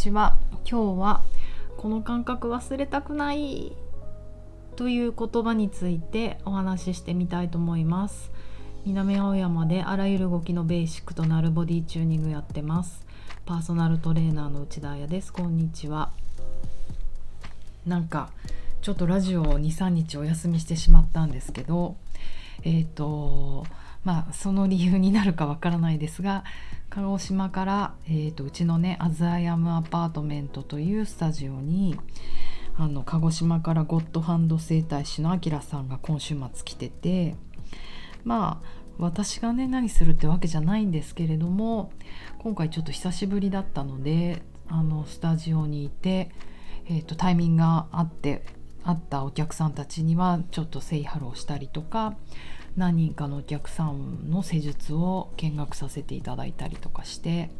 ちは。今日はこの感覚忘れたくないという言葉についてお話ししてみたいと思います。南青山であらゆる動きのベーシックとなるボディチューニングやってます。パーソナルトレーナーの内田彩です。こんにちは。なんかちょっとラジオを23日お休みしてしまったんですけどえっ、ー、とまあその理由になるかわからないですが鹿児島から、えーと、うちのね As I Am Apartment というスタジオにあの鹿児島からゴッドハンド整体師のあきらさんが今週末来ててまあ私がね何するってわけじゃないんですけれども今回ちょっと久しぶりだったのであのスタジオにいて、えーと、タイミングがあってあったお客さんたちにはちょっと say hello したりとか何人かのお客さんの施術を見学させていただいたりとかして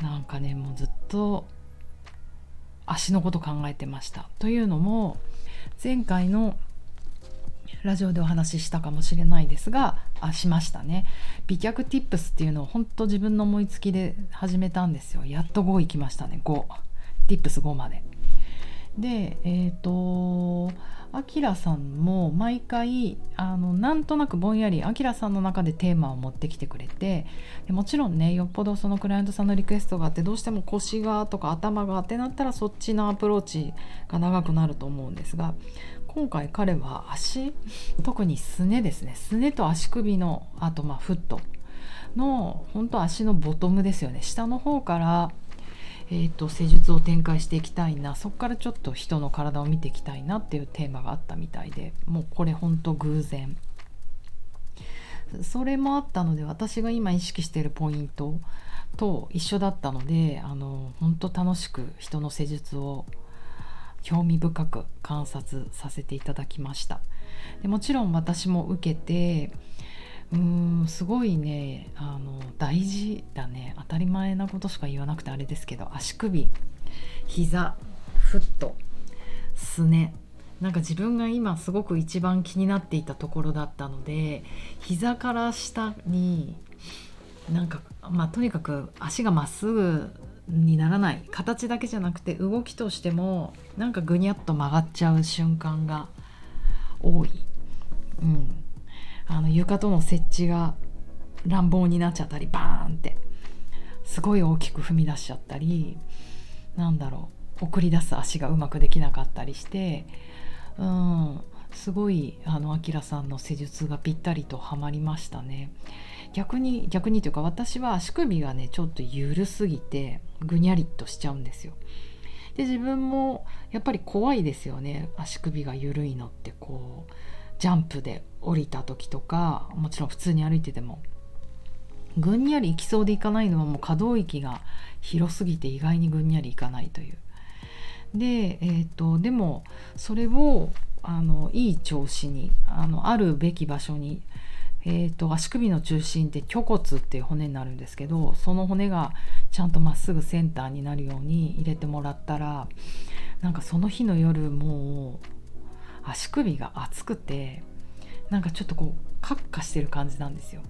なんかねもうずっと足のこと考えてました。というのも前回のラジオでお話ししたかもしれないですがあしましたね。美脚 Tips っていうのを本当自分の思いつきで始めたんですよ。やっと5行きましたね。5Tips5 まで。でえっ、ー、とあきらさんも毎回あのなんとなくぼんやりあきらさんの中でテーマを持ってきてくれてもちろんねよっぽどそのクライアントさんのリクエストがあってどうしても腰がとか頭がってなったらそっちのアプローチが長くなると思うんですが今回彼は足特にすねですね。すねと足首のあとまあフットの本当足のボトムですよね。下の方からえーと、施術を展開していきたいなそこからちょっと人の体を見ていきたいなっていうテーマがあったみたいでもうこれほんと偶然。それもあったので私が今意識しているポイントと一緒だったのであの本当楽しく人の施術を興味深く観察させていただきました。でもちろん私も受けてうーんすごいね。あの大事だね。当たり前なことしか言わなくてあれですけど足首膝フットすね。なんか自分が今すごく一番気になっていたところだったので膝から下になんかまあとにかく足がまっすぐにならない。形だけじゃなくて動きとしてもなんかぐにゃっと曲がっちゃう瞬間が多い、うん、あの床との設置が乱暴になっちゃったりバーンってすごい大きく踏み出しちゃったりなんだろう送り出す足がうまくできなかったりしてうんすごいあのアキラさんの施術がぴったりとはまりましたね。逆に逆にというか私は足首がねちょっと緩すぎてぐにゃりっとしちゃうんですよ。で自分もやっぱり怖いですよね。足首が緩いのってこう。ジャンプで降りた時とかもちろん普通に歩いててもぐんにゃり行きそうで行かないのはもう可動域が広すぎて意外にぐんにゃり行かないという。で,、えーと、でもそれをあのいい調子にあのあるべき場所に、えーと、足首の中心って虚骨っていう骨になるんですけどその骨がちゃんとまっすぐセンターになるように入れてもらったらなんかその日の夜もう足首が熱くてなんかちょっとこうカッカしてる感じなんですよ。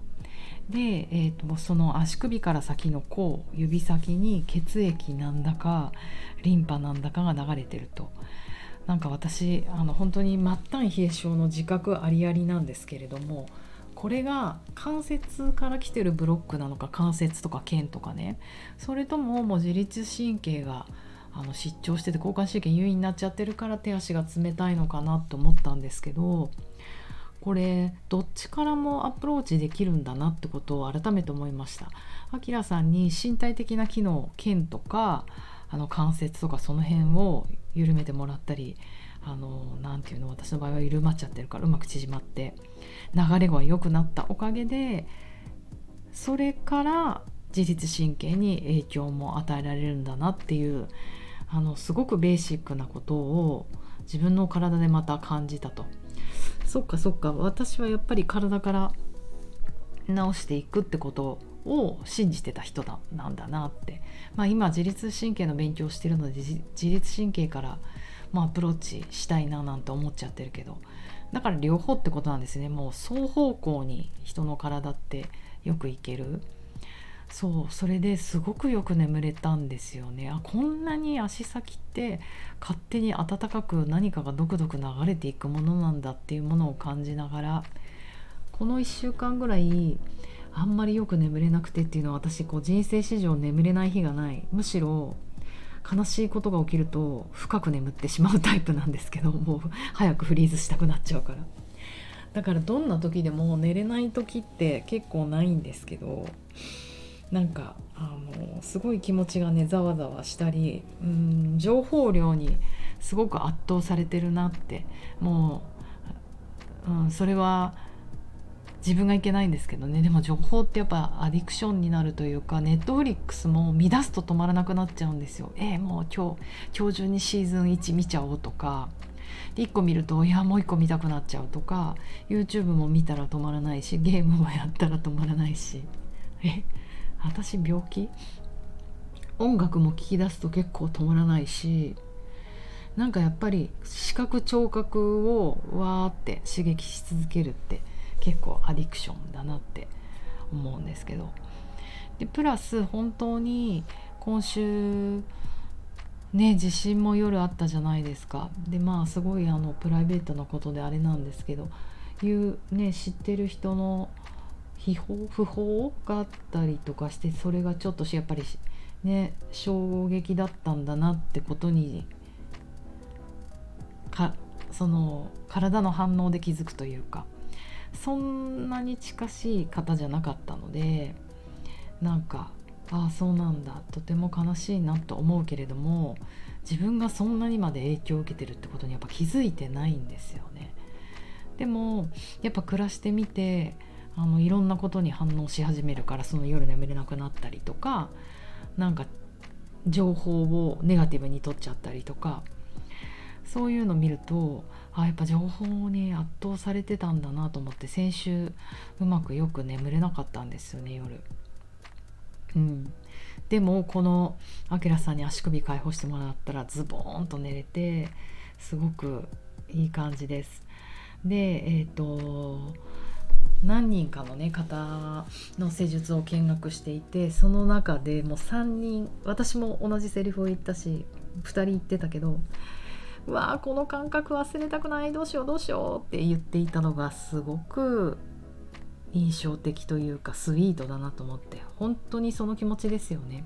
で、えーと、その足首から先の甲指先に血液なんだかリンパなんだかが流れてるとなんか私あの本当に末端冷え性の自覚ありありなんですけれどもこれが関節から来てるブロックなのか関節とか腱とかねそれとももう自律神経があの失調してて交感神経優位になっちゃってるから手足が冷たいのかなと思ったんですけどこれどっちからもアプローチできるんだなってことを改めて思いました。あきらさんに身体的な機能腱とかあの関節とかその辺を緩めてもらったりあのなていうの私の場合は緩まっちゃってるからうまく縮まって流れが良くなったおかげでそれから自律神経に影響も与えられるんだなっていうあのすごくベーシックなことを自分の体でまた感じたと。そっかそっか。私はやっぱり体から治していくってことを信じてた人だなんだなって、まあ、今自律神経の勉強してるので自律神経から、まあ、アプローチしたいななんて思っちゃってるけど。だから両方ってことなんですね。もう双方向に人の体ってよくいける。そうそれですごくよく眠れたんですよね。あこんなに足先って勝手に暖かく何かがドクドク流れていくものなんだっていうものを感じながらこの1週間ぐらいあんまりよく眠れなくてっていうのは私こう人生史上眠れない日がない。むしろ悲しいことが起きると深く眠ってしまうタイプなんですけどもう早くフリーズしたくなっちゃうから。だからどんな時でも寝れない時って結構ないんですけどなんかあのすごい気持ちがねざわざわしたりうん情報量にすごく圧倒されてるなってもう、うん、それは自分がいけないんですけどね。でも情報ってやっぱアディクションになるというかネットフリックスも見出すと止まらなくなっちゃうんですよ。えー、もう今日今日中にシーズン1見ちゃおうとか。1個見るといやもう1個見たくなっちゃうとか。YouTube も見たら止まらないしゲームもやったら止まらないし。え？私病気？音楽も聴き出すと結構止まらないしなんかやっぱり視覚聴覚をわーって刺激し続けるって結構アディクションだなって思うんですけど。でプラス本当に今週ね地震も夜あったじゃないですか。でまあすごいあのプライベートなことであれなんですけどいうね知ってる人の秘宝不法があったりとかしてそれがちょっとやっぱりね衝撃だったんだなってことにかその体の反応で気づくというかそんなに近しい方じゃなかったのでなんかああそうなんだとても悲しいなと思うけれども自分がそんなにまで影響を受けてるってことにやっぱ気づいてないんですよね。でもやっぱ暮らしてみてあのいろんなことに反応し始めるからその夜眠れなくなったりとかなんか情報をネガティブに取っちゃったりとかそういうの見るとあやっぱ情報に圧倒されてたんだなと思って先週うまくよく眠れなかったんですよね夜。うん、でもこのあきらさんに足首解放してもらったらズボーンと寝れてすごくいい感じです。でえっ、ー、と何人かのね方の施術を見学していてその中でもう3人私も同じセリフを言ったし2人言ってたけどうわーこの感覚忘れたくないどうしようどうしようって言っていたのがすごく印象的というかスイートだなと思って本当にその気持ちですよね。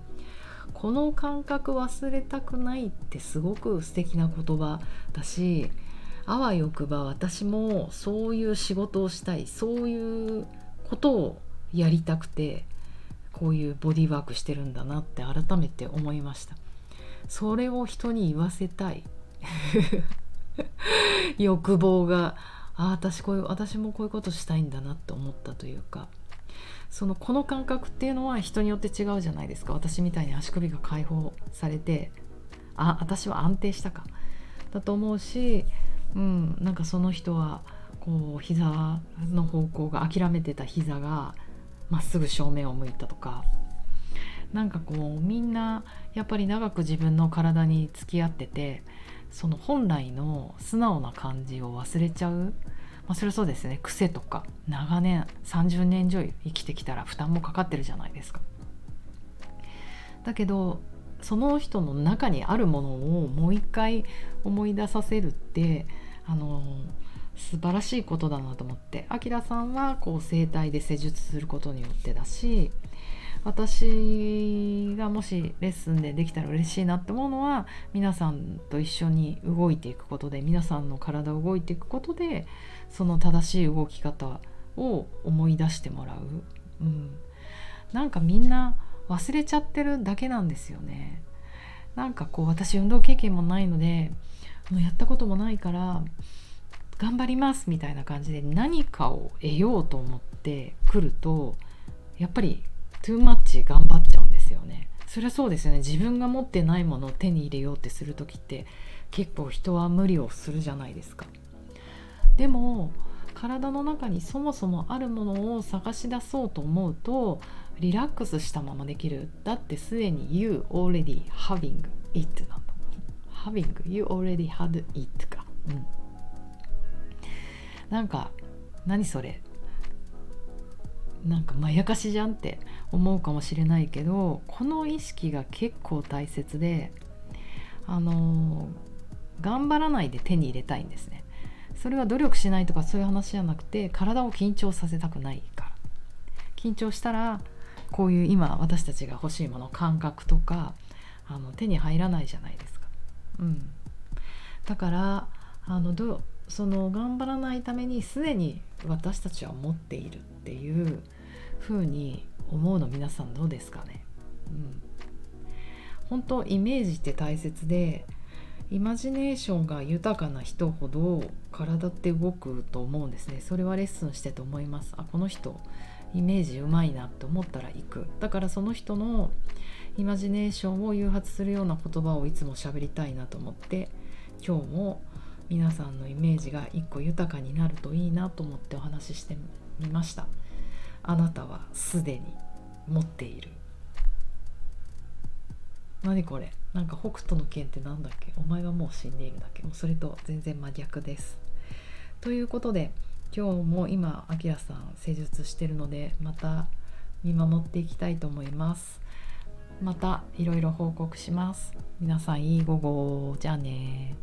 この感覚忘れたくないってすごく素敵な言葉だしあわよくば私もそういう仕事をしたいそういうことをやりたくてこういうボディワークしてるんだなって改めて思いました。それを人に言わせたい。欲望があ私こういう私もこういうことしたいんだなって思ったというか。そのこの感覚っていうのは人によって違うじゃないですか。私みたいに足首が解放されてあ私は安定したか。だと思うしうん、なんかその人はこう膝の方向が諦めてた膝がまっすぐ正面を向いたとか。なんかこうみんなやっぱり長く自分の体に付き合っててその本来の素直な感じを忘れちゃう、まあ、それはそうですね。癖とか。長年30年以上生きてきたら負担もかかってるじゃないですか。だけどその人の中にあるものをもう一回思い出させるってあの素晴らしいことだなと思って。あきらさんはこう整体で施術することによってだし私がもしレッスンでできたら嬉しいなって思うのは皆さんと一緒に動いていくことで皆さんの体を動いていくことでその正しい動き方を思い出してもらう、うん、なんかみんな忘れちゃってるだけなんですよね。なんかこう私運動経験もないのでもうやったこともないから頑張りますみたいな感じで何かを得ようと思ってくるとやっぱりトゥーマッチ頑張っちゃうんですよね。そりゃそうですよね。自分が持ってないものを手に入れようってする時って結構人は無理をするじゃないですか。でも体の中にそもそもあるものを探し出そうと思うとリラックスしたままできる。だってすでに You already having it なの having you already had it か。うん。なんかまやかしじゃんって思うかもしれないけどこの意識が結構大切であの頑張らないで手に入れたいんですね。それは努力しないとかそういう話じゃなくて体を緊張させたくないから。緊張したらこういう今私たちが欲しいもの感覚とかあの手に入らないじゃないですか。うん、だからあのどその頑張らないためにすでに私たちは持っているっていうふうに思うの皆さんどうですかね、うん、本当イメージって大切でイマジネーションが豊かな人ほど体って動くと思うんですね。それはレッスンしてと思います。あこの人イメージうまいなって思ったら行く。だからその人のイマジネーションを誘発するような言葉をいつも喋りたいなと思って今日も皆さんのイメージが一個豊かになるといいなと思ってお話ししてみました。あなたはすでに持っている。何これ？なんか北斗の拳って何だっけ？お前はもう死んでいるだけ。もうそれと全然真逆です。ということで今日も今あきらさん施術してるのでまた見守っていきたいと思います。またいろいろ報告します。皆さんいい午後じゃあね